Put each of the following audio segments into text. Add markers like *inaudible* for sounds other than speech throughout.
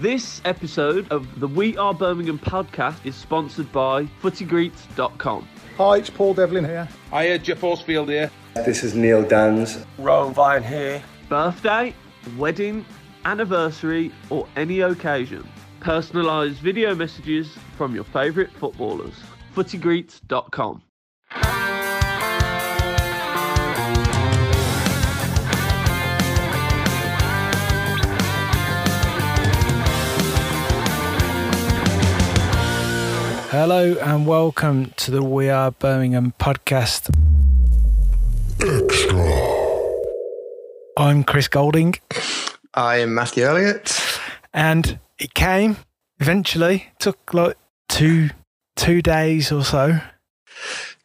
This episode of the We Are Birmingham podcast is sponsored by footygreets.com. Hi, it's Paul Devlin here. Hiya, Geoff Horsfield here. This is Neil Danns. Rowan Vine here. Birthday, wedding, anniversary, or any occasion. Personalised video messages from your favourite footballers. footygreets.com. Hello and welcome to the We Are Birmingham podcast. Extra. I'm Chris Golding, I am Matthew Elliott. and it came eventually. Took like two two days or so.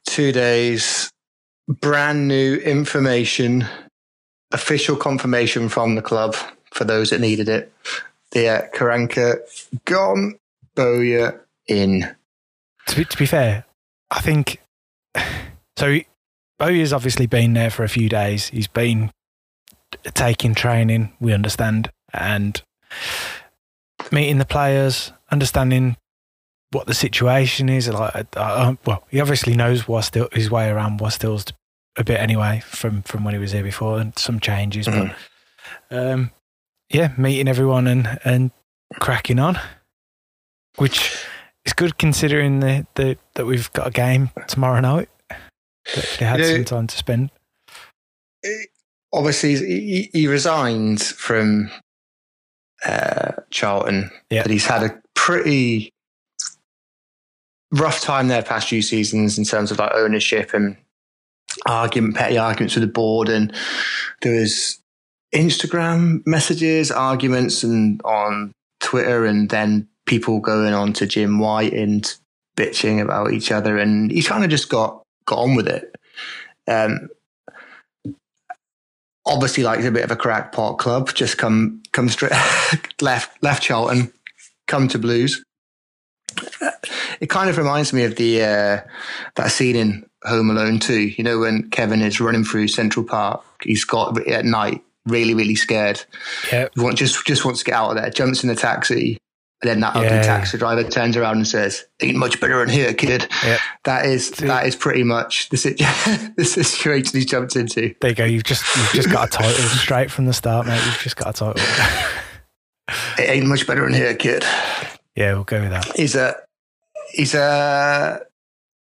Two days, brand new information, official confirmation from the club for those that needed it. The uh, Karanka gone, Bowyer in. To be, to be fair, I think *sighs* so. Bowyer has obviously been there for a few days. He's been taking training. We understand and meeting the players, understanding what the situation is. Like, uh, well, he obviously knows what still his way around what still's a bit anyway from from when he was here before, and some changes. Mhm. But um, yeah, meeting everyone and and cracking on, which is good considering the, the that we've got a game tomorrow night. That they had You know- some time to spend. Obviously, he, he resigned from uh, Charlton, Yeah. but he's had a pretty rough time there past few seasons in terms of like ownership and argument, petty arguments with the board, and there was Instagram messages, arguments, and on Twitter, and then people going on to Jim White and bitching about each other, and he kind of just got got on with it. Um, obviously, like a bit of a crackpot club, just come come straight *laughs* left left Charlton, come to Blues. It kind of reminds me of the uh, that scene in Home Alone too. You know when Kevin is running through Central Park, he's got at night, really really scared. Yeah, He want, just just wants to get out of there. Jumps in the taxi, and then that ugly Yeah. taxi driver turns around and says, "Ain't much better in here, kid." yeah. That is that is pretty much the, *laughs* the situation he's jumped into. There you go. You've just you've just got a title straight from the start, mate. You've just got a title. *laughs* It ain't much better in here, kid. yeah, we'll go with that. He's a he's a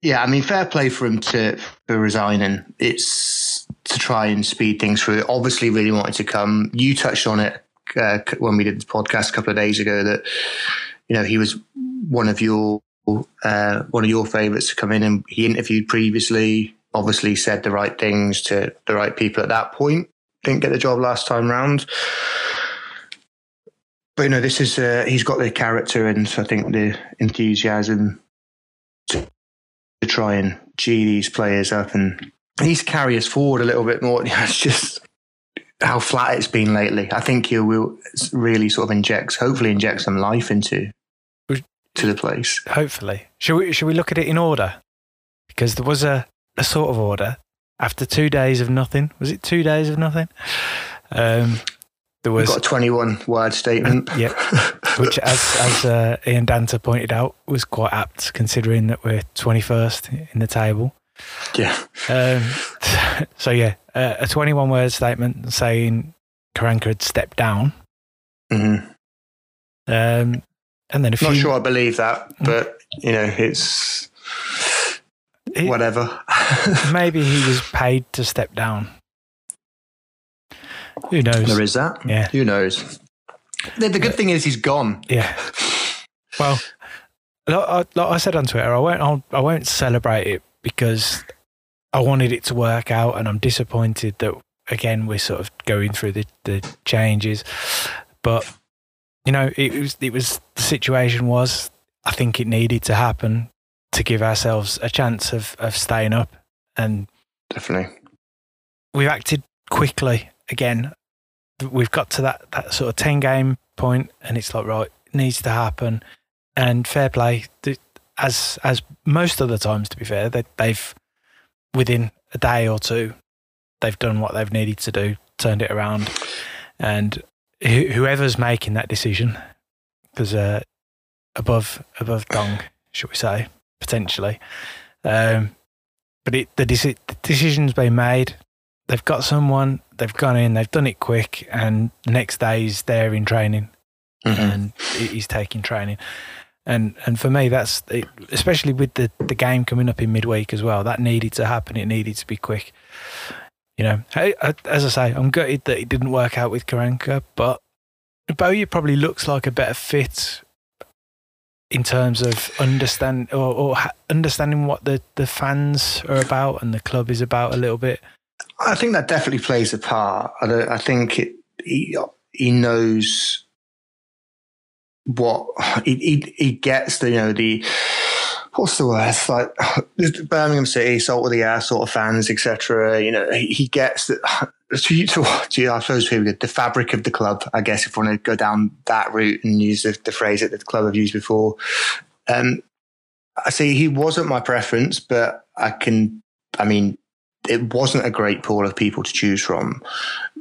yeah. I mean, fair play for him to for resigning. It's to try and speed things through. Obviously, really wanted to come. You touched on it uh, when we did the podcast a couple of days ago that you know he was one of your uh, one of your favourites to come in, and he interviewed previously. Obviously, said the right things to the right people at that point. Didn't get the job last time round. But you know, this is uh, he's got the character and I think the enthusiasm to, to try and G these players up and he's carry us forward a little bit more. It's *laughs* just how flat it's been lately. I think he will really sort of inject, hopefully, inject some life into to the place. Hopefully, should we should we look at it in order? Because there was a a sort of order after two days of nothing. Was it two days of nothing? Um, there We've was got a twenty-one word statement. yeah, *laughs* which as as uh, Ian Danter pointed out was quite apt considering that we're twenty first in the table. yeah. Um, *laughs* so yeah, uh, a 21 word statement saying Karanka had stepped down. Mhm. Um, and then a few. Not sure I believe that, but you know, it's He- whatever. *laughs* maybe he was paid to step down. Who knows? there is that. Yeah. Who knows? The, the good thing is he's gone. Yeah. Well, like I, like I said on Twitter, I won't. I'll, I won't celebrate it because I wanted it to work out, and I'm disappointed that again we're sort of going through the, the changes. But you know, it was it was the situation was. I think it needed to happen to give ourselves a chance of of staying up, and Definitely. we've acted quickly again. We've got to that, that sort of 10 game point, and it's like, right, it needs to happen. And fair play, as as most of the times, to be fair, they, they've, within a day or two, they've done what they've needed to do, turned it around. And wh- whoever's making that decision, because uh, above above Dong, should we say, potentially. Um, but it, the, deci- the decision's been made. They've got someone. They've gone in. They've done it quick, and the next day he's there in training, Mhm. and he's taking training. And and for me, that's especially with the the game coming up in midweek as well. That needed to happen. It needed to be quick. You know, as I say, I'm gutted that it didn't work out with Karanka, but Bowyer probably looks like a better fit in terms of understand or, or understanding what the, the fans are about and the club is about a little bit. I think that definitely plays a part. I, I think it, he he knows what he, he he gets the you know the what's the word like Birmingham City salt of the air sort of fans etc. You know he, he gets that. To, to, to, I suppose maybe the fabric of the club, I guess, if we want to go down that route and use the, the phrase that the club have used before. Um, I see he wasn't my preference, but I can, I mean, it wasn't a great pool of people to choose from,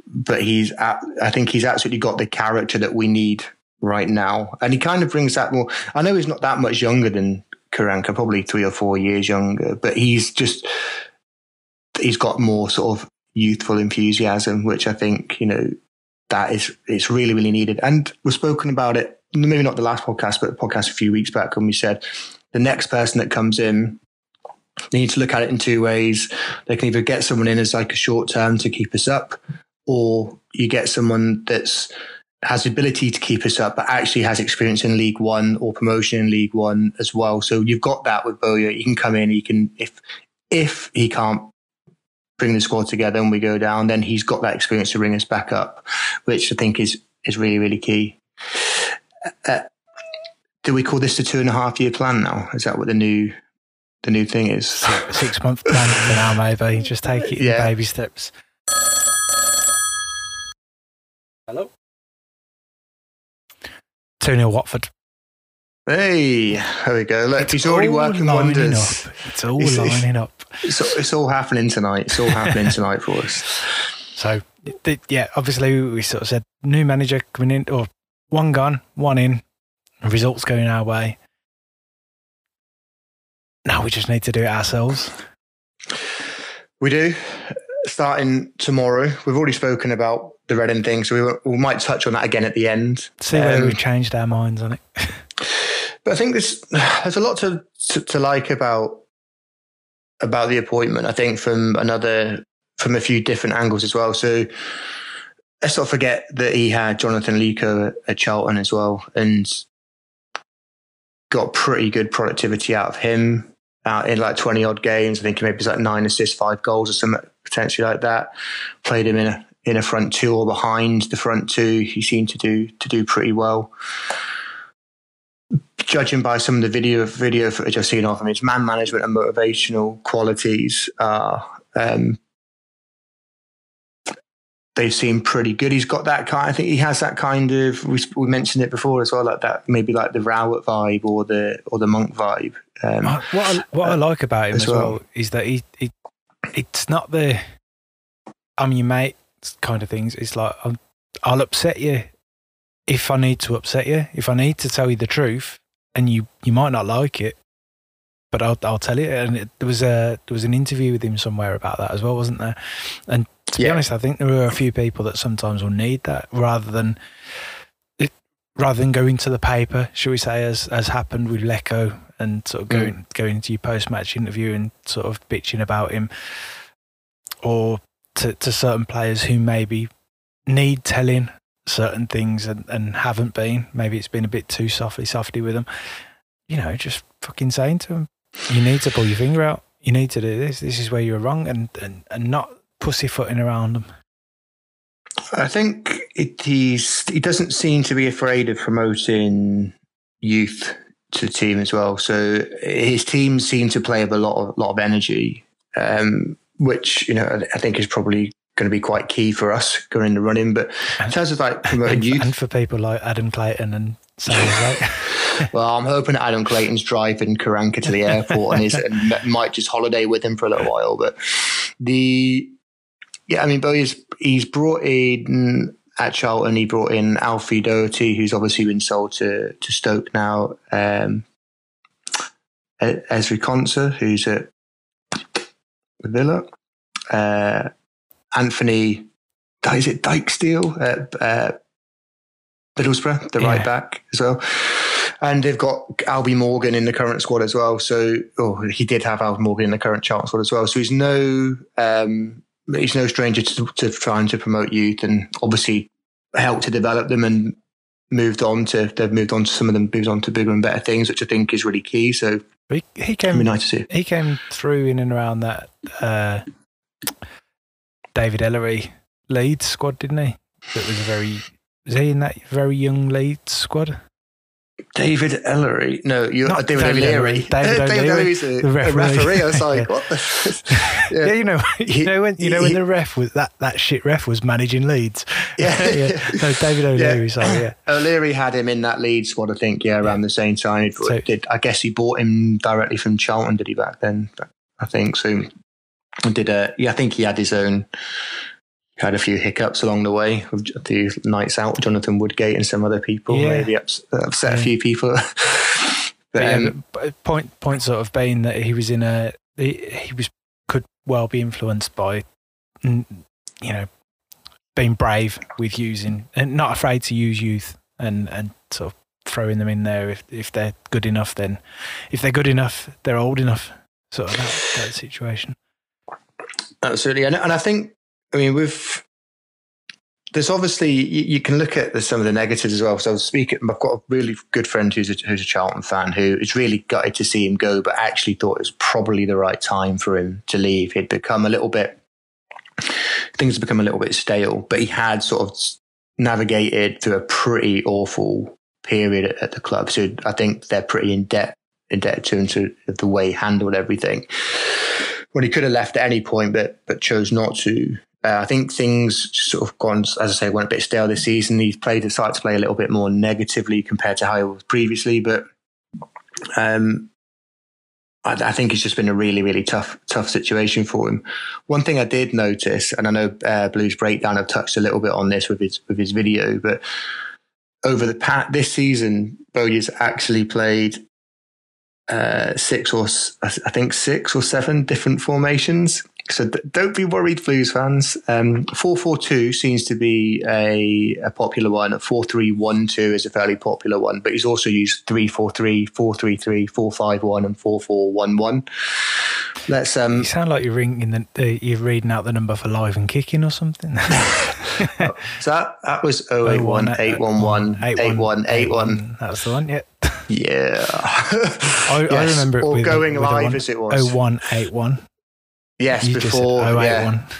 but he's, I think he's absolutely got the character that we need right now. And he kind of brings that more, I know he's not that much younger than Karanka, probably three or four years younger, but he's just, he's got more sort of youthful enthusiasm, which I think, you know, that is, it's really, really needed. And we've spoken about it, maybe not the last podcast, but the podcast a few weeks back when we said the next person that comes in, they need to look at it in two ways. They can either get someone in as like a short term to keep us up, or you get someone that's has the ability to keep us up, but actually has experience in League One or promotion in League One as well. So you've got that with Bowyer. You can come in, he can if if he can't bring the squad together and we go down, then he's got that experience to bring us back up, which I think is is really really key. Uh, do we call this the two and a half year plan now? Is that what the new the new thing is? Six month plan for now, maybe. Just take it in Yeah. baby steps. Hello. 2 0 Watford. Hey, there we go. Look, he's already working wonders. Up. It's all It's- it's- lining up. It's, it's all happening tonight. It's all happening *laughs* tonight for us. So, yeah, obviously, we sort of said new manager coming in, or one gone, one in, results going our way. Now we just need to do it ourselves. We do. Starting tomorrow, we've already spoken about the Reading thing, so we, won't- we might touch on that again at the end. See whether Um, we've changed our minds on it. But I think this, there's a lot to, to, to like about about the appointment. I think from another from a few different angles as well. So let's not forget that he had Jonathan Leko at, Charlton as well, and got pretty good productivity out of him. Out in like twenty odd games, I think he maybe it's like nine assists, five goals, or something potentially like that. Played him in a in a front two or behind the front two. He seemed to do to do pretty well judging by some of the video video footage I've seen of him, his man management and motivational qualities are um, they seem pretty good. He's got that kind. I think he has that kind of. We, we mentioned it before as well, like that maybe like the Rowett vibe or the or the Monk vibe. Um, Uh, what I, what I like about him as as well, well. is that he, he it's not the I'm your mate kind of things. It's like I'm, I'll upset you if I need to upset you. If I need to tell you the truth, and you you might not like it, but I'll I'll tell you. And it, there was a there was an interview with him somewhere about that as well, wasn't there? And to be honest, I think there are a few people that sometimes will need that rather than it, rather than going to the paper, shall we say, as as happened with Leko and sort of mm. going going into your post match interview and sort of bitching about him, or to to certain players who maybe need telling certain things and, and haven't been. Maybe it's been a bit too softy softy with them. You know, just fucking saying to them, you need to pull your finger out. You need to do this. This is where you're wrong, and and, and not pussyfooting around them. I think it, he's he doesn't seem to be afraid of promoting youth to the team as well. So his team seem to play with a lot of lot of energy, um, which you know I, think is probably going to be quite key for us going in the running. But in terms of like promoting And, youth, and for people like Adam Clayton and Sam like, *laughs* *laughs* well, I'm hoping Adam Clayton's driving Karanka to the airport and, is, and might just holiday with him for a little while. But the yeah, I mean, Bowyer's he's brought in at Charlton, he brought in Alfie Doughty, who's obviously been sold to, to Stoke now. Um, Ezri Konsa, who's at Villa. Uh, Anthony, is it Dijksteel at uh, Middlesbrough, the yeah. right back as well. And they've got Albie Morgan in the current squad as well. So, oh, he did have Albie Morgan in the current Charlton squad as well. So he's no, um, he's no stranger to, to trying to promote youth and obviously help to develop them and moved on to they've moved on to some of them moved on to bigger and better things, which I think is really key. So he, he came nice. He came through in and around that uh, David Ellery Leeds squad, didn't he? That was a very was he in that very young Leeds squad? David Ellery. No, you're Not David, David O'Leary. *laughs* David O'Leary. David O'Leary's a, the referee. referee. I was like, what the? *laughs* *laughs* yeah. yeah, you know, you know when you know when the ref was that that shit ref was managing Leeds. Yeah, yeah. No, David O'Leary. Yeah. Sorry, yeah. *clears throat* O'Leary had him in that Leeds squad, I think. Yeah, around yeah. the same time. So, did I guess he bought him directly from Charlton? Did he back then? I think so. Did a yeah? I think he had his own had a few hiccups along the way with the nights out, Jonathan Woodgate and some other people. Yeah. Maybe upset, upset yeah. a few people. *laughs* but, um, yeah, point point sort of being that he was in a he, he was could well be influenced by you know being brave with using and not afraid to use youth and and sort of throwing them in there if if they're good enough then if they're good enough they're old enough sort of that, that situation absolutely and, and i think I mean, with there's obviously you, you, can look at the, some of the negatives as well. So I was speaking. I've got a really good friend who's a, who's a Charlton fan who is really gutted to see him go, but actually thought it was probably the right time for him to leave. He'd become a little bit things had become a little bit stale, but he had sort of navigated through a pretty awful period at, at the club. So I think they're pretty in debt indebted to him to the way he handled everything. When he could have left at any point, but but chose not to. Uh, I think things sort of gone, as I say, went a bit stale this season. He's played, decided to play a little bit more negatively compared to how he was previously, but um, I, I, think it's just been a really, really tough, tough situation for him. One thing I did notice, and I know uh, Blues Breakdown have touched a little bit on this with his with his video, but over the past this season, Bowyer's actually played uh, six or I think six or seven different formations so don't be worried, Blues fans. Um, 442 seems to be a, a popular one. 4312 is a fairly popular one, but he's also used 343, 433, 451, and 4411. Let's. Um, you sound like you're ringing the, uh, you're reading out the number for live and kicking or something. *laughs* so that, that was 081 811 8181. That's the one, yeah. *laughs* Yeah. I, yes. I remember it. Or with, going with live as it was. 0181. Yes, you before yeah, oh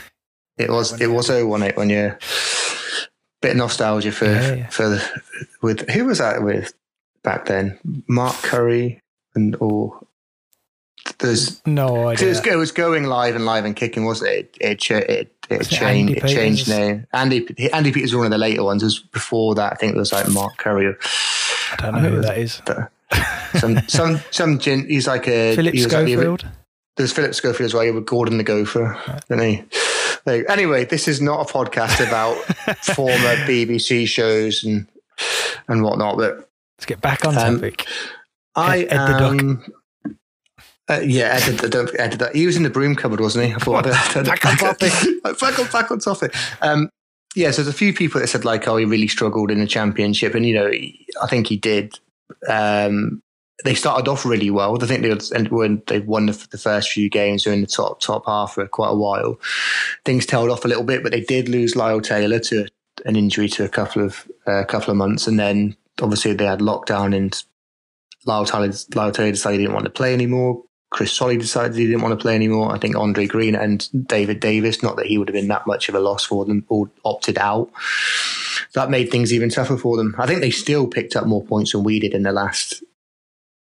it was it was 0181, yeah. Bit of nostalgia for yeah, yeah. for the, with who was that with back then? Mark Curry and or there's no idea. It was, it was, going live and live and kicking, wasn't it? It it, it, it changed. It changed name. Andy Andy Peters was one of the later ones. It was before that. I think it was like Mark Curry. I don't know I who that is. some some some gin. He's like a *laughs* Philip Schofield. Like there's Philip Schofield as well with Gordon the Gopher, didn't he? Anyway, this is not a podcast about *laughs* former BBC shows and and whatnot. But let's get back on um, topic. I Ed, am. Uh, yeah, Ed, Ed, Ed, Ed, Ed, he was in the broom cupboard, wasn't he? I thought back on *laughs* topic. back on back on topic. Um, yeah, so there's a few people that said like, oh, he really struggled in the championship, and you know, I think he did. Um, they started off really well. I think they when they won the, first few games, they're in the top top half for quite a while. Things tailed off a little bit, but they did lose Lyle Taylor to an injury to a couple of a uh, couple of months, and then obviously they had lockdown, and Lyle Taylor, Lyle Taylor decided he didn't want to play anymore. Chris Solly decided he didn't want to play anymore. I think Andre Green and David Davis, not that he would have been that much of a loss for them, all opted out. That made things even tougher for them. I think they still picked up more points than we did in the last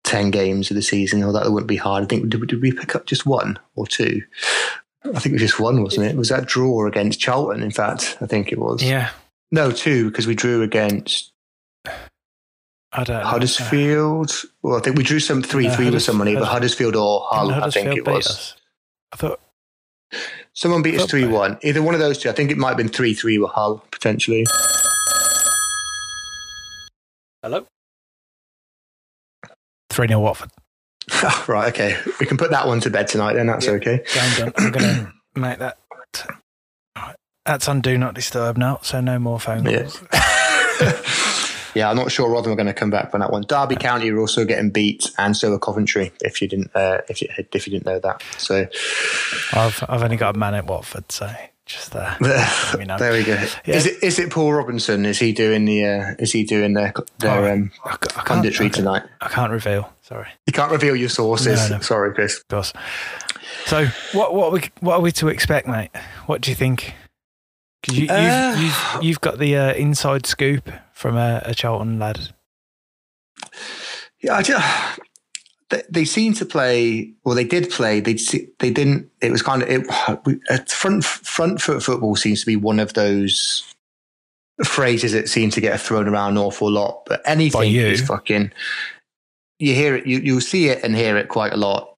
10 games of the season, or that wouldn't be hard. I think, did, did we pick up just one or two? I think it was just one, wasn't it? Was that draw against Charlton, in fact? I think it was. Yeah. No, two, because we drew against I don't Huddersfield. Know. Well, I think we drew some 3 3 with somebody, but Huddersfield or Hull, I think it was. Us? I thought. Someone beat us 3 1. Either one of those two. I think it might have been 3 3 with Hull, potentially. Hello. Three 0 Watford. *laughs* right, okay. We can put that one to bed tonight. Then that's Yeah. okay. Game done. I'm gonna *coughs* make that. That's on do not disturb now, so no more phone Yeah. calls. *laughs* *laughs* yeah, I'm not sure Rotherham are going to come back from that one. Derby County are also getting beat, and so are Coventry. If you didn't, uh, if you if you didn't know that, so I've I've only got a man at Watford, so just *laughs* know. there we go. Yeah. Is it is it Paul Robinson? Is he doing the uh, is he doing their their Oh, um, I, I can't, punditry tonight? I can't reveal. Sorry, You can't reveal your sources. No, no. Sorry, Chris. of course. So what what are we what are we to expect, mate? What do you think? 'Cause you, you've, Uh, you've you've got the uh, inside scoop from a, a Charlton lad. Yeah, I just, they, seem to play. Well, they did play. They they didn't. It was kind of it. Front front foot football seems to be one of those phrases that seem to get thrown around an awful lot. But anything is fucking. You hear it. You you see it and hear it quite a lot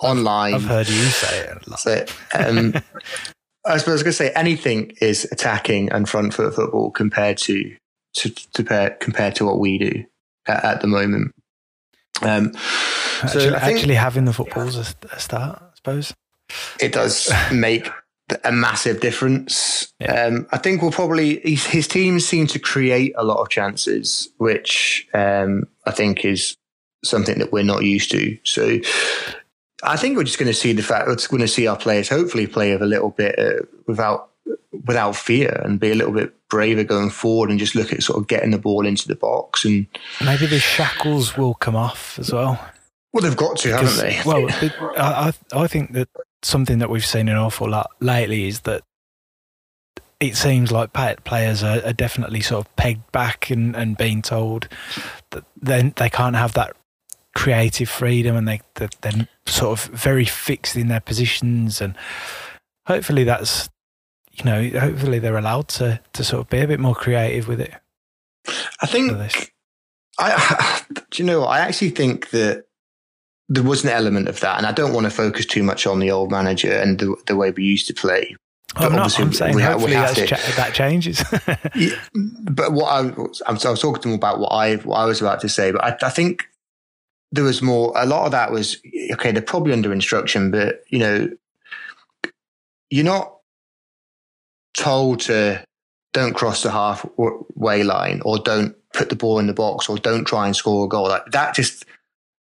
online. I've heard you say it a lot. So, um, *laughs* I suppose I was going to say anything is attacking and front foot football compared to to, to pair, compared to what we do at, at the moment. Um, so Actually, actually having the footballs a, a start, I suppose. it does *laughs* make a massive difference. Yeah. Um, I think we'll probably his, his teams seem to create a lot of chances, which um, I think is something that we're not used to. So I think we're just going to see the fact we're going to see our players hopefully play with a little bit uh, without without fear and be a little bit braver going forward and just look at sort of getting the ball into the box and Maybe the shackles will come off as well. well they've got to haven't they Well, it, I, I think that something that we've seen an awful lot lately is that it seems like players are, are definitely sort of pegged back and, and being told that then they can't have that creative freedom and they that they're sort of very fixed in their positions and hopefully that's you know hopefully they're allowed to to sort of be a bit more creative with it I think. I, *sighs* do you know? I actually think that there was an element of that, and I don't want to focus too much on the old manager and the, the way we used to play. But I'm not. obviously I'm saying we ha- we hopefully have to- cha- that changes. *laughs* Yeah, but what I was, I was, I was talking to him about what I what I was about to say, but I, I think there was more. A lot of that was okay. They're probably under instruction, but you know, you're not told to don't cross the halfway line or don't put the ball in the box or don't try and score a goal. Like that, just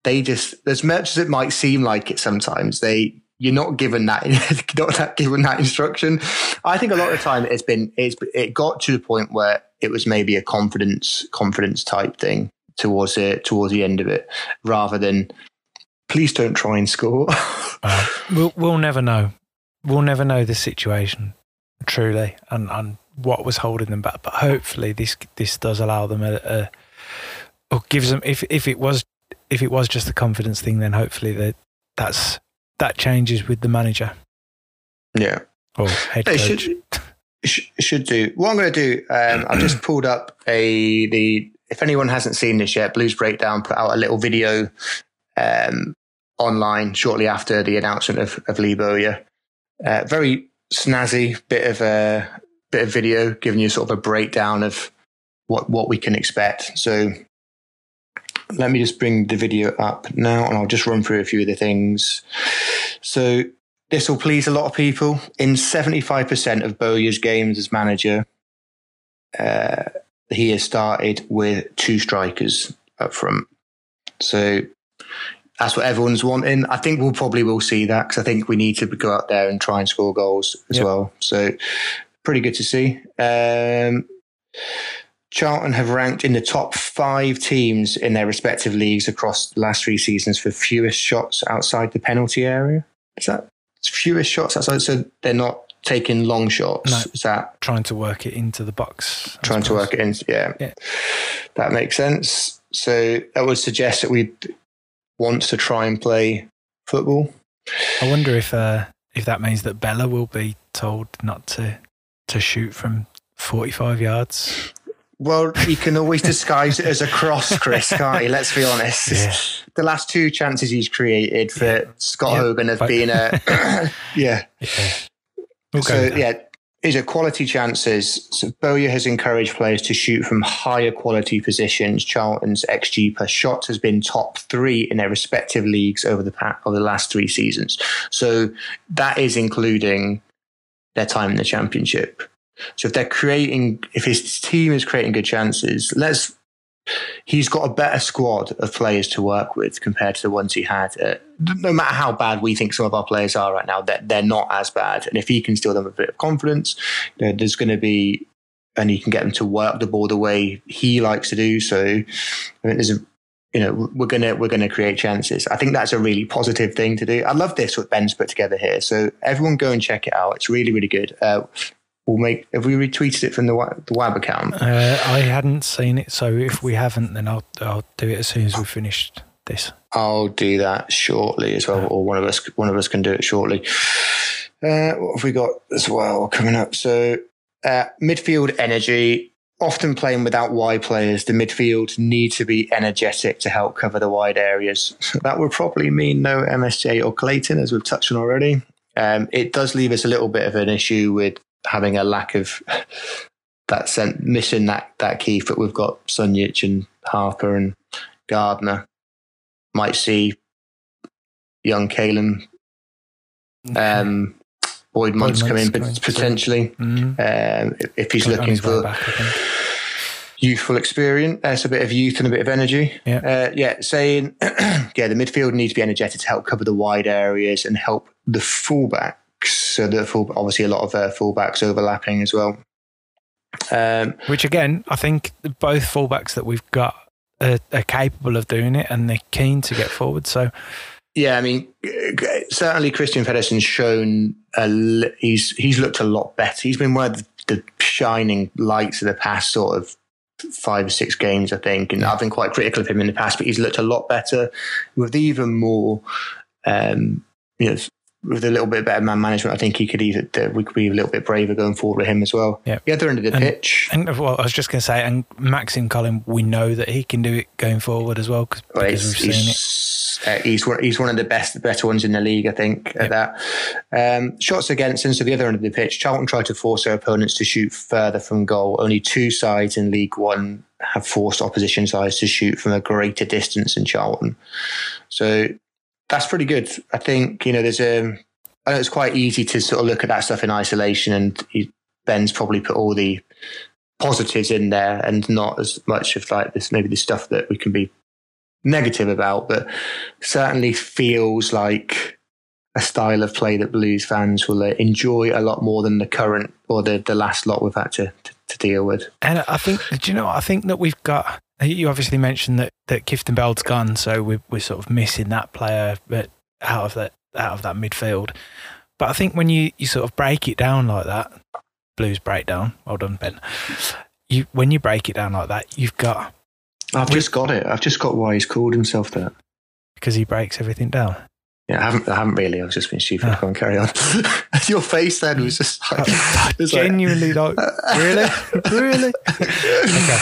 they just as much as it might seem like it sometimes they you're not given that *laughs* not that given that instruction. I think a lot of the time it's been it's it got to the point where it was maybe a confidence confidence type thing towards it towards the end of it rather than please don't try and score. *laughs* Uh, we'll we'll never know. We'll never know the situation truly and, and what was holding them back. But hopefully this this does allow them a, a or gives them if if it was if it was just a confidence thing, then hopefully that that's that changes with the manager yeah. or head coach. should should do. What I'm going to do, um, I've just pulled up a the. If anyone hasn't seen this yet, Blues Breakdown put out a little video um, online shortly after the announcement of, of Lee Bowyer. Uh, very snazzy bit of a bit of video, giving you sort of a breakdown of what what we can expect. So let me just bring the video up now, and I'll just run through a few of the things. So this will please a lot of people. In 75% of Bowyer's games as manager, uh, he has started with two strikers up front. So that's what everyone's wanting. I think we'll probably will see that because I think we need to go out there and try and score goals as Yep. well. So pretty good to see. Um, Charlton have ranked in the top five teams in their respective leagues across the last three seasons for fewest shots outside the penalty area. Is that fewest shots outside? So they're not taking long shots. No. Is that Trying to work it into the box. I trying to work it in? Yeah. Yeah. that makes sense. So that would suggest that we want to try and play football. I wonder if uh, if that means that Bela will be told not to to shoot from forty five yards. Well, you can always *laughs* disguise it as a cross, Chris, can't you? Let's be honest. Yeah. The last two chances he's created for Yeah. Scott Yeah. Hogan have But- been a *coughs* *coughs* yeah. Yeah. We'll so yeah, is a quality chances. So Bowyer has encouraged players to shoot from higher quality positions. Charlton's XG per shot has been top three in their respective leagues over the past, over the last three seasons. So that is including their time in the championship. So if they're creating, if his team is creating good chances, let's he's got a better squad of players to work with compared to the ones he had. No matter how bad we think some of our players are right now, they're, they're not as bad. And if he can steal them a bit of confidence, you know, there's going to be, and he can get them to work the ball the way he likes to do. So I mean, there's a, you know, we're gonna we're gonna create chances. I think that's a really positive thing to do. I love this what Ben's put together here. So everyone go and check it out. It's really really good. Uh, we'll make. Have we retweeted it from the the WAB account? Uh, I hadn't seen it, so if we haven't, then I'll I'll do it as soon as we've finished this. I'll do that shortly as well, or one of us one of us can do it shortly. Uh, what have we got as well coming up? So uh, midfield energy. Often playing without wide players, the midfield need to be energetic to help cover the wide areas. *laughs* that would probably mean no MSJ or Clayton, as we've touched on already. Um, it does leave us a little bit of an issue with having a lack of *laughs* that sent missing that that key but we've got Sunjic and Harper and Gardner. Might see young Caolan um Boyd-Munce come in potentially. Mm-hmm. Um, if he's looking for back, youthful experience, uh, a bit of youth and a bit of energy. Yeah, uh, yeah. Saying, *clears throat* yeah, the midfield needs to be energetic to help cover the wide areas and help the fullback so the full, obviously a lot of uh, fullbacks overlapping as well. Um, Which again, I think both fullbacks that we've got are, are, capable of doing it, and they're keen to get forward. So, yeah, I mean, certainly Kristian Pedersen's shown a, he's he's looked a lot better. He's been one of the, the shining lights of the past sort of five or six games, I think. And I've been quite critical of him in the past, but he's looked a lot better with even more, um, you know, with a little bit better man management, I think he could either we could be a little bit braver going forward with him as well. Yeah, the other end of the and, pitch. And well, I was just going to say, and Maxime Colin, we know that he can do it going forward as well cause, well, because we've seen it. Uh, he's one, he's one of the best, better ones in the league, I think. At that um, shots against, and so the other end of the pitch, Charlton tried to force their opponents to shoot further from goal. Only two sides in League One have forced opposition sides to shoot from a greater distance than Charlton. So that's pretty good. I think you know there's a. I know it's quite easy to sort of look at that stuff in isolation, and he, Ben's probably put all the positives in there, and not as much of like this maybe the stuff that we can be negative about, but certainly feels like a style of play that Blues fans will uh, enjoy a lot more than the current or the, the last lot we've had to, to, to deal with. And I think, do you know, I think that we've got you obviously mentioned that that Kieftenbeld's gone, so we're we're sort of missing that player out of that out of that midfield. But I think when you, you sort of break it down like that, blues breakdown. Well done, Ben. You when you break it down like that, you've got. I've just got it. I've just got why he's called himself that. Because he breaks everything down. Yeah, I haven't. I haven't really. I was just being stupid. Oh. Go on, carry on. *laughs* Your face then was just like, *laughs* was genuinely like, like really, *laughs* really. okay,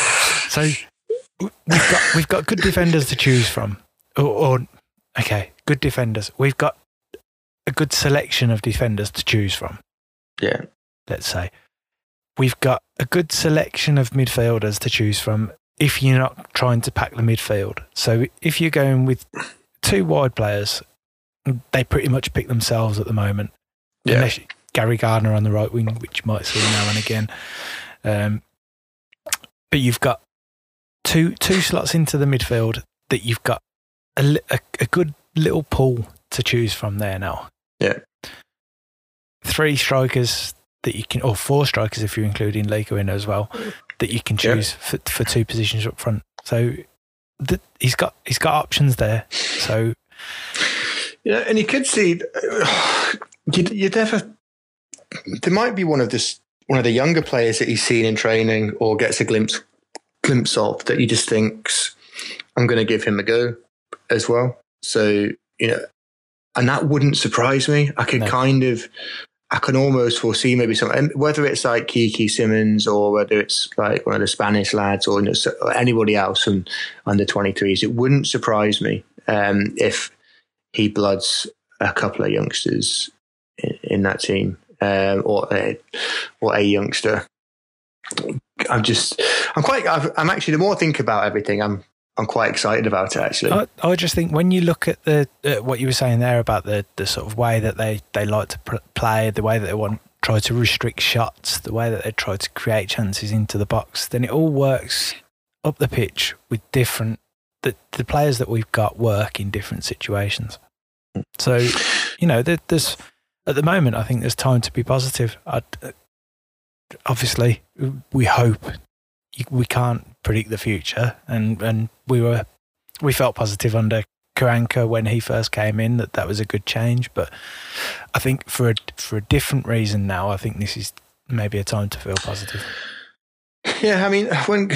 so we've got we've got good defenders to choose from, or, or okay, good defenders. We've got a good selection of defenders to choose from. Yeah, let's say we've got a good selection of midfielders to choose from. If you're not trying to pack the midfield, so if you're going with two wide players, they pretty much pick themselves at the moment. Yeah. Unless Gary Gardner on the right wing, which you might see now and again. Um, but you've got two two slots into the midfield that you've got a, a, a good little pool to choose from there now. Yeah. Three strikers that you can, or four strikers if you're including Leko in as well, that you can choose yeah. for, for two positions up front. So the, he's got he's got options there. So yeah, and you could see you you never there might be one of this one of the younger players that he's seen in training or gets a glimpse glimpse of that he just thinks, I'm going to give him a go as well. So, you know, and that wouldn't surprise me. I could no. kind of, I can almost foresee maybe some, whether it's like Kiki Simmons or whether it's like one of the Spanish lads or, you know, or anybody else from under 23s, it wouldn't surprise me um, if he bloods a couple of youngsters in, in that team um, or a, or a youngster. I'm just, I'm quite, i am actually, the more I think about everything, I'm, I'm quite excited about it actually. I, I just think when you look at the uh, what you were saying there about the, the sort of way that they, they like to pr- play, the way that they want try to restrict shots, the way that they try to create chances into the box, then it all works up the pitch with different. The, the players that we've got work in different situations. So, you know, there, there's at the moment, I think there's time to be positive. I'd, obviously, we hope we can't predict the future, and and we were we felt positive under Karanka when he first came in that that was a good change. But I think for a, for a different reason now, I think this is maybe a time to feel positive. Yeah, I mean when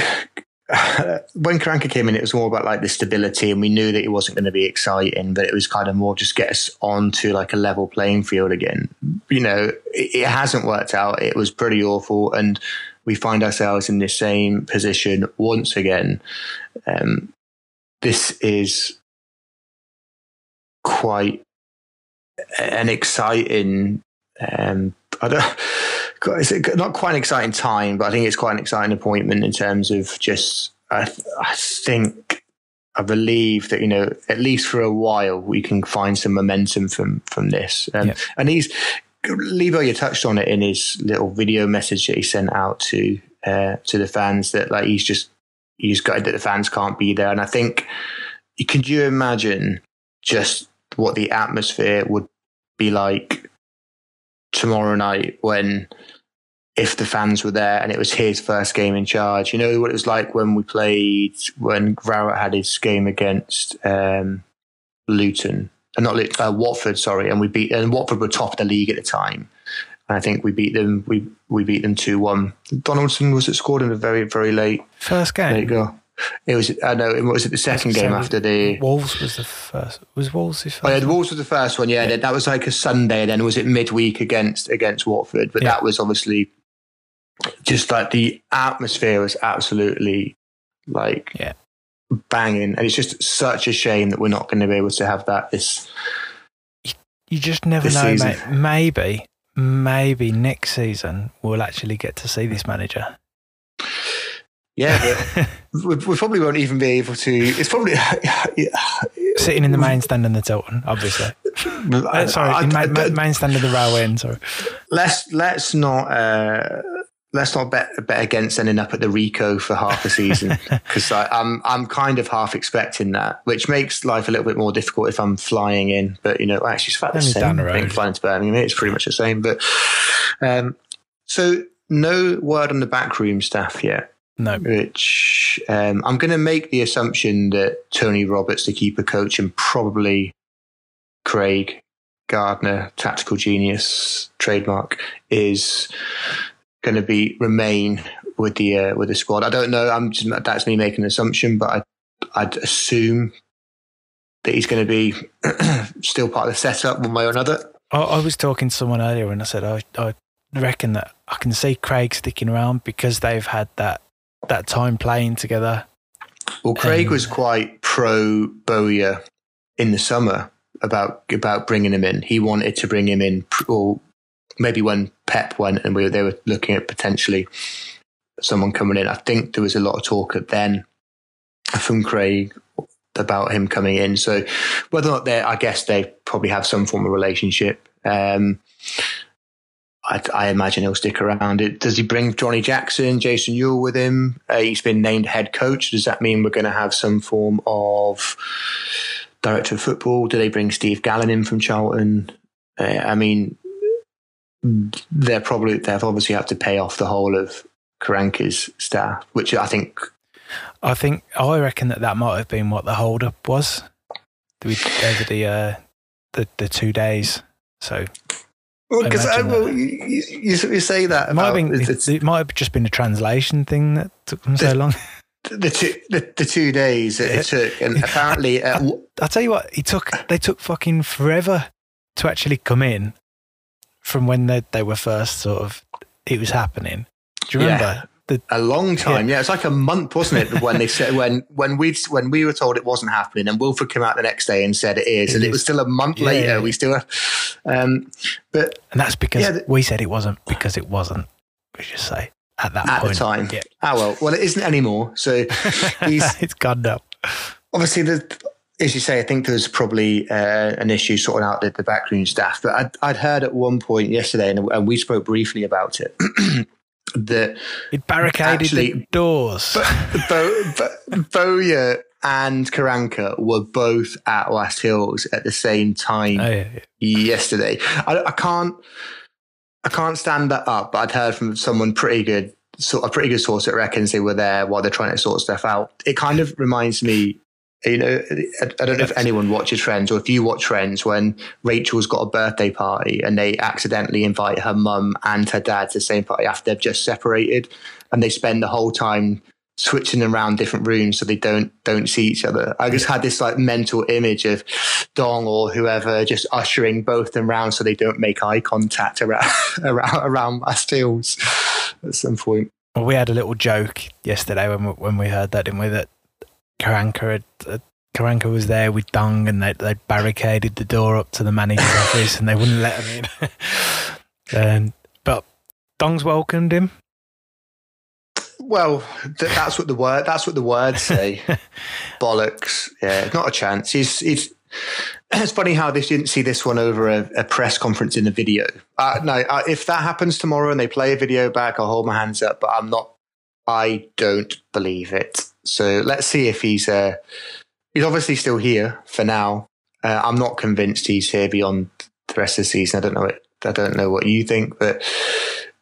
when Karanka came in, it was more about like the stability, and we knew that it wasn't going to be exciting, but it was kind of more just get us onto like a level playing field again. You know, it, it hasn't worked out. It was pretty awful, and we find ourselves in the same position once again. Um, this is quite an exciting. Um, I don't. *laughs* It's not quite an exciting time, but I think it's quite an exciting appointment in terms of just. I, I think I believe that you know at least for a while we can find some momentum from from this. Um, yeah. And he's Lebo, you touched on it in his little video message that he sent out to uh, to the fans that like he's just he's got that the fans can't be there, and I think could you imagine just what the atmosphere would be like tomorrow night when if the fans were there and it was his first game in charge. You know what it was like when we played when Rowett had his game against um, Luton uh, not uh, Watford, sorry, and we beat and Watford were top of the league at the time. And I think we beat them. We we beat them two one. Donaldson was it scored in a very very late first game. There you go. It was. I know. It was it the second game after the Wolves was the first. Was Wolves the first? Oh yeah, the Wolves was the first one. Yeah, yeah. that was like a Sunday. Then was it midweek against against Watford? But yeah. that was obviously just like the atmosphere was absolutely like yeah banging, and it's just such a shame that we're not going to be able to have that this. You just never know, season. mate. Maybe, maybe next season we'll actually get to see this manager. Yeah, *laughs* we, we, probably won't even be able to. It's probably *sighs* sitting in the main stand in the Tilton, obviously. *laughs* uh, sorry, I, I, main, main stand of the railway. End, sorry. Let's let's not. Uh, let's not bet bet against ending up at the Ricoh for half a season *laughs* because I'm I'm kind of half expecting that, which makes life a little bit more difficult if I'm flying in. But you know, actually, it's about the same. Down the road. Flying to Birmingham, it's pretty much the same. But um, so no word on the backroom staff yet. No. Which um, I'm going to make the assumption that Tony Roberts, the keeper coach, and probably Craig Gardner, tactical genius trademark, is going to be remain with the uh, with the squad. I don't know. I'm just, that's me making an assumption, but I, I'd assume that he's going to be *clears throat* still part of the setup one way or another. I, I was talking to someone earlier and I said I, I reckon that I can see Craig sticking around because they've had that that time playing together. Well, Craig um, was quite pro Bowyer in the summer about about bringing him in. He wanted to bring him in, or maybe when Pep went and we were, they were looking at potentially someone coming in. I think there was a lot of talk at then from Craig about him coming in. So whether or not they, I guess they probably have some form of relationship. Um, I, I, imagine he'll stick around. It, does he bring Johnny Jackson, Jason Euell with him? Uh, he's been named head coach. Does that mean we're going to have some form of director of football? Do they bring Steve Gallen in from Charlton? Uh, I mean, they're probably they've obviously had to pay off the whole of Karanka's staff, which I think. I think I reckon that that might have been what the holdup was over the uh, the the two days. So. Well, because well, you, you, you, say that it might, have been, it, it might have just been a translation thing that took them so long. The two the, the two days that it took, and apparently, *laughs* uh, I, I'll tell you what, he took. They took fucking forever to actually come in from when they, they were first sort of it was happening. Do you remember? Yeah. The, a long time. Yeah. yeah. it's like a month, wasn't it? When they said when when we when we were told it wasn't happening, and Wilfred came out the next day and said it is, it and is. it was still a month yeah, later. We still, um, but and that's because we said it wasn't because it wasn't. We just say at that at point. the time. Yeah. Ah well, well it isn't anymore. So *laughs* he's it's gone now. Obviously, the as you say, I think there's probably uh, an issue sorting out the, the backroom staff. But I'd, I'd, heard at one point yesterday, and, and we spoke briefly about it, *clears throat* that it barricaded actually, the doors. Bo, Bo, Bowyer and Karanka were both at Wast Hills at the same time oh, yeah, yeah. yesterday. I, I, can't, I can't stand that up. But I'd heard from someone pretty good, sort a pretty good source that reckons they were there while they're trying to sort stuff out. It kind of reminds me you know, I, don't know if anyone watches Friends or if you watch Friends when Rachel's got a birthday party and they accidentally invite her mum and her dad to the same party after they've just separated and they spend the whole time switching around different rooms so they don't don't see each other. I just had this like mental image of Dong or whoever just ushering both of them around so they don't make eye contact *laughs* around around around my steals at some point. Well, we had a little joke yesterday when we, when we heard that, didn't we? That Karanka had, uh, Karanka was there with Dong and they they barricaded the door up to the manager's *laughs* office and they wouldn't let him in. and *laughs* but Dong's welcomed him. Well, th- that's what the word that's what the words say. *laughs* Bollocks. Yeah, not a chance. He's he's. *clears throat* It's funny how they didn't see this one over a, a press conference in the video. Uh, no, uh, if that happens tomorrow and they play a video back, I'll hold my hands up. But I'm not. I don't believe it. So let's see if he's uh, he's obviously still here for now. Uh, I'm not convinced he's here beyond the rest of the season. I don't know it. I don't know what you think, but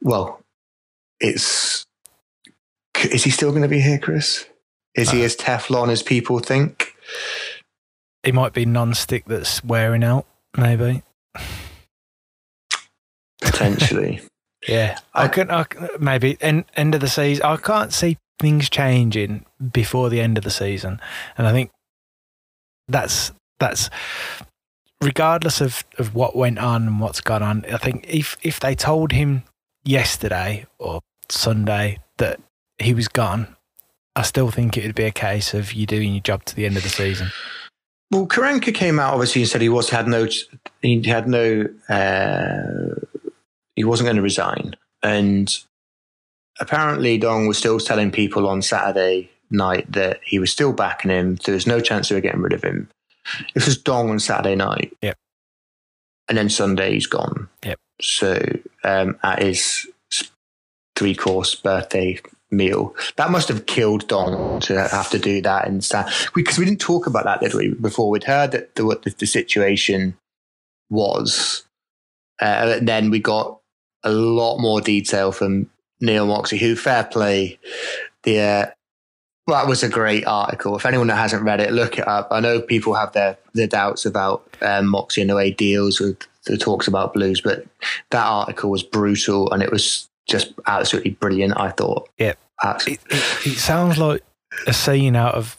well, it's is he still going to be here, Chris? Is uh, he as Teflon as people think? He might be non-stick that's wearing out, maybe. Potentially. *laughs* yeah, I, I could. I, maybe end end of the season. I can't see things changing before the end of the season. And I think that's that's regardless of, of what went on and what's gone on, I think if if they told him yesterday or Sunday that he was gone, I still think it would be a case of you doing your job to the end of the season. Well, Karanka came out obviously and said he was had no he had no uh, he wasn't going to resign, and apparently Dong was still telling people on Saturday night that he was still backing him. There was no chance of getting rid of him. This was Dong on Saturday night. Yep. And then Sunday he's gone. Yep. So um, at his three course birthday meal, that must have killed Dong to have to do that and. Because we, we, didn't talk about that, did we? Before we'd heard that the, what the, the situation was. Uh, and then we got a lot more detail from Neil Moxley, who fair play. The uh, that was a great article. If anyone that hasn't read it, look it up. I know people have their their doubts about um, Moxley and the way he deals with the talks about blues, but that article was brutal and it was just absolutely brilliant. I thought. Yeah, it, it, it sounds like a scene out of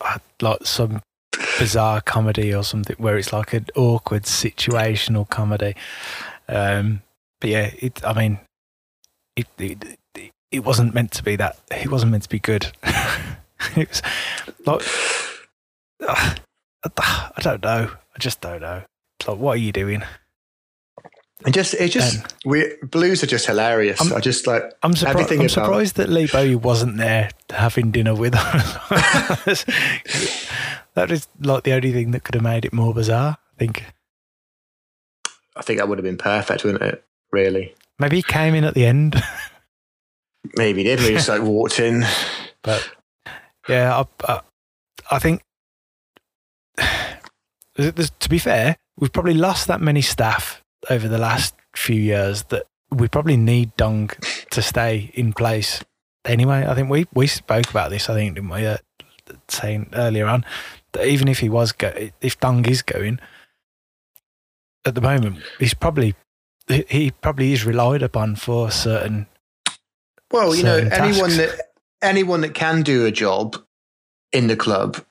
uh, like some bizarre comedy or something where it's like an awkward situational comedy. Um, but yeah, it, I mean, it, it, it wasn't meant to be that. It wasn't meant to be good. *laughs* it was like uh, *sighs* I don't know. I just don't know. It's like, what are you doing? It just, it just, um, we blues are just hilarious. I'm, I just like I'm, surpri- I'm surprised that Lee Bowyer wasn't there having dinner with us. *laughs* that is like the only thing that could have made it more bizarre. I think. I think that would have been perfect, wouldn't it? Really. Maybe he came in at the end. *laughs* Maybe he did. Maybe just like walked in. *laughs* But yeah, I, I, I think *sighs* to be fair, we've probably lost that many staff over the last few years that we probably need Dong to stay in place. Anyway, I think we, we spoke about this. I think didn't we? Uh, saying earlier on that even if he was go- if Dong is going at the moment, he's probably he probably is relied upon for certain. Well, you certain know, anyone that anyone that can do a job in the club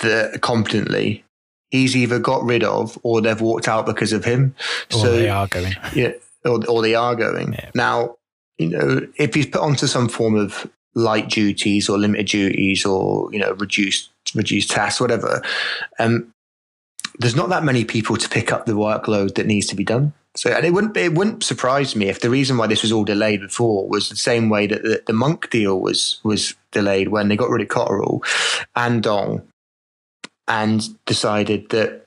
that competently, he's either got rid of or they've walked out because of him. Or so they are going. Yeah, or, or they are going. Yeah. Now, you know, if he's put onto some form of light duties or limited duties or you know reduced reduced tasks, whatever, um, there's not that many people to pick up the workload that needs to be done. So, and it wouldn't be, it wouldn't surprise me if the reason why this was all delayed before was the same way that the, the Monk deal was was delayed when they got rid of Cotterill and Dong, and decided that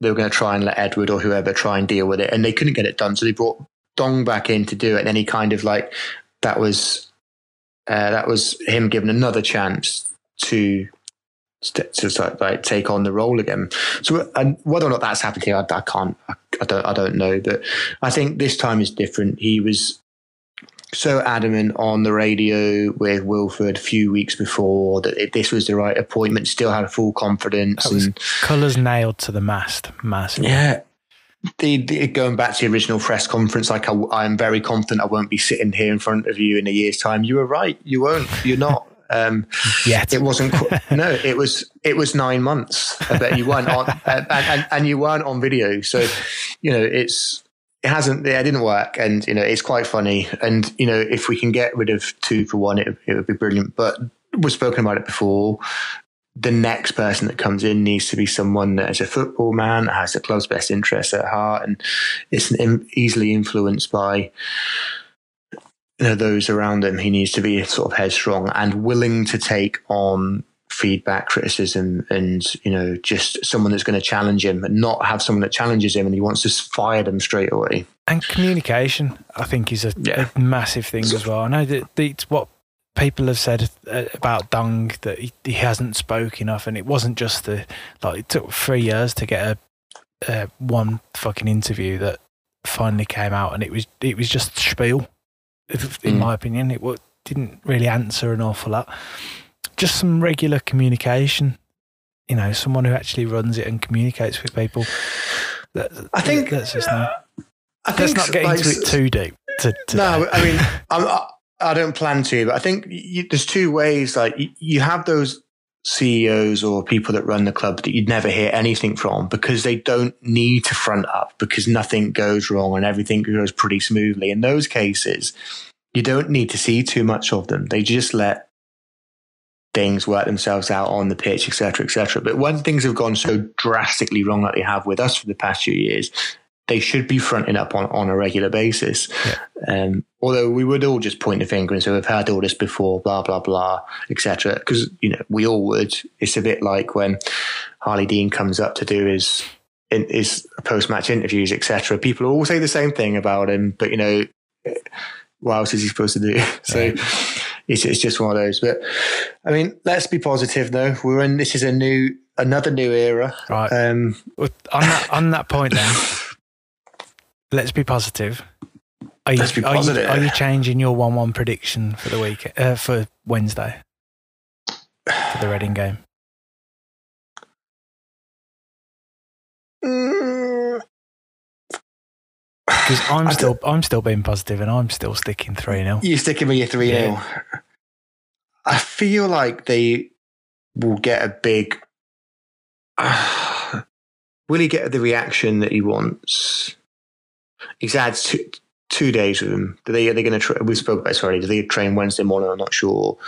they were going to try and let Edward or whoever try and deal with it, and they couldn't get it done. So they brought Dong back in to do it, and then he kind of like that was uh, that was him given another chance to to like take on the role again. So, and whether or not that's happened here, I, I can't, I, I, don't, I don't know. But I think this time is different. He was so adamant on the radio with Wilford a few weeks before that this was the right appointment. Still had full confidence. and, colours nailed to the mast, massive. Yeah. The, the, going back to the original press conference, like I, am very confident I won't be sitting here in front of you in a year's time. You were right. You won't. You're not. Um, Yet it wasn't. *laughs* no, it was. It was nine months. I bet you weren't on, *laughs* and, and, and you weren't on video. So, you know, it's it hasn't. It didn't work, and you know, it's quite funny. And you know, if we can get rid of two for one, it, it would be brilliant. But we've spoken about it before. The next person that comes in needs to be someone that is a football man, has the club's best interests at heart, and is easily influenced by those around him. He needs to be sort of headstrong and willing to take on feedback, criticism, and you know, just someone that's going to challenge him, and not have someone that challenges him and he wants to fire them straight away. And communication, I think, is a, yeah. a massive thing as well. I know that it's what people have said uh, about Dong that he, he, hasn't spoke enough, and it wasn't just the like it took three years to get a, a one fucking interview that finally came out, and it was it was just spiel in mm. my opinion. It didn't really answer an awful lot. Just some regular communication. You know, someone who actually runs it and communicates with people. That, I think that's just no. I let's not get like, into it too deep. To, no, I mean, *laughs* I'm, I don't plan to, but I think you, there's two ways. Like you, you have those CEOs or people that run the club that you'd never hear anything from because they don't need to front up because nothing goes wrong and everything goes pretty smoothly. In those cases, you don't need to see too much of them. They just let things work themselves out on the pitch, etc., etc. But when things have gone so drastically wrong like they have with us for the past few years, they should be fronting up on, on a regular basis. Yeah. Um, although we would all just point the finger and say, we've had all this before, blah, blah, blah, etc. Because, you know, we all would. It's a bit like when Harley Dean comes up to do his, his post match interviews, etc. People all say the same thing about him, but, you know, what else is he supposed to do? *laughs* so yeah. it's, it's just one of those. But I mean, let's be positive though. We're in, this is a new, another new era. Right. Um, on that, on that point then. *laughs* let's be positive. Are you, let's be positive. Are you, are you changing your one-one prediction for the week uh, for Wednesday for the Reading game? *sighs* Because I'm still I'm still being positive and I'm still sticking three 0 You're sticking with your three 0 yeah. I feel like they will get a big. Uh, *sighs* *sighs* will he get the reaction that he wants? He's had two, two days with them. Do they, are they going to, tra- we spoke about this already. Do they train Wednesday morning? I'm not sure.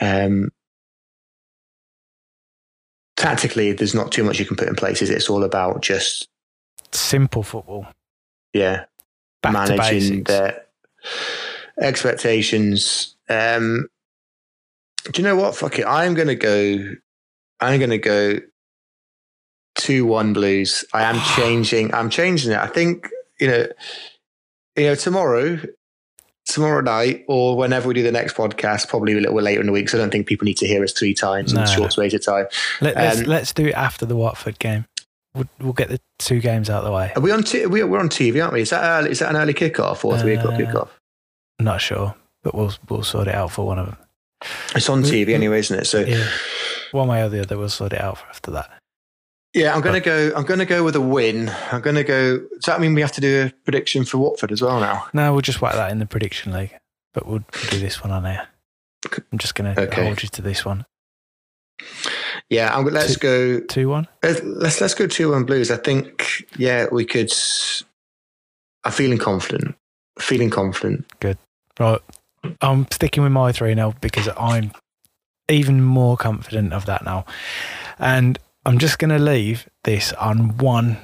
Um, tactically, there's not too much you can put in place, is it? It's all about just simple football. Yeah. Back managing their expectations. Um, do you know what? Fuck it. I'm going to go, I'm going to go 2 1 Blues. I am *sighs* changing, I'm changing it. I think you know, you know, tomorrow, tomorrow night, or whenever we do the next podcast, probably a little bit later in the week. So I don't think people need to hear us three times no. in a short space of time. Let, us um, let's do it after the Watford game. We'll, we'll, get the two games out of the way. Are we on? T- we, are on TV, aren't we? Is that early, is that an early kickoff or three uh, o'clock kickoff? Not sure, but we'll we'll sort it out for one of them. It's on TV anyway, isn't it? So yeah. one way or the other, we'll sort it out for after that. Yeah, I'm going to go. I'm going to go with a win. I'm going to go. Does that mean we have to do a prediction for Watford as well now? No, we'll just whack that in the prediction league. But we'll, do this one on air. I'm just going to okay. hold you to this one. Yeah, I'm, let's two, go two one. Let's let's go two one Blues. I think yeah we could. I'm feeling confident. Feeling confident. Good. Right. I'm sticking with my 3 now because I'm even more confident of that now. And I'm just going to leave this on one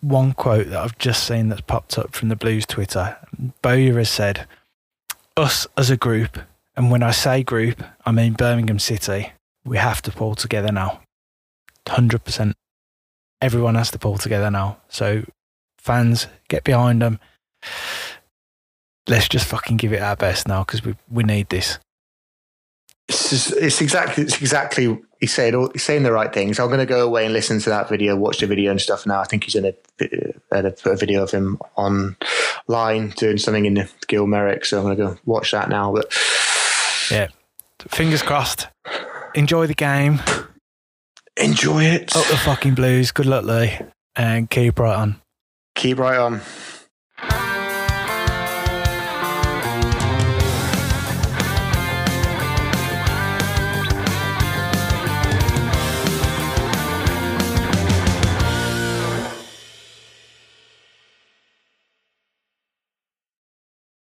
one quote that I've just seen that's popped up from the Blues Twitter. Bowyer has said, Us as a group, and when I say group, I mean Birmingham City, we have to pull together now. 100%. Everyone has to pull together now. So, fans, get behind them. Let's just fucking give it our best now because we, we need this. It's, just, it's exactly it's exactly he's saying all, he's saying the right things. I'm going to go away and listen to that video, watch the video and stuff. Now I think he's going to put a video of him online doing something in the Gil Merrick, so I'm going to go watch that now. But yeah, fingers crossed. Enjoy the game. Enjoy it. Up the fucking blues. Good luck, Lee, and keep right on. Keep right on.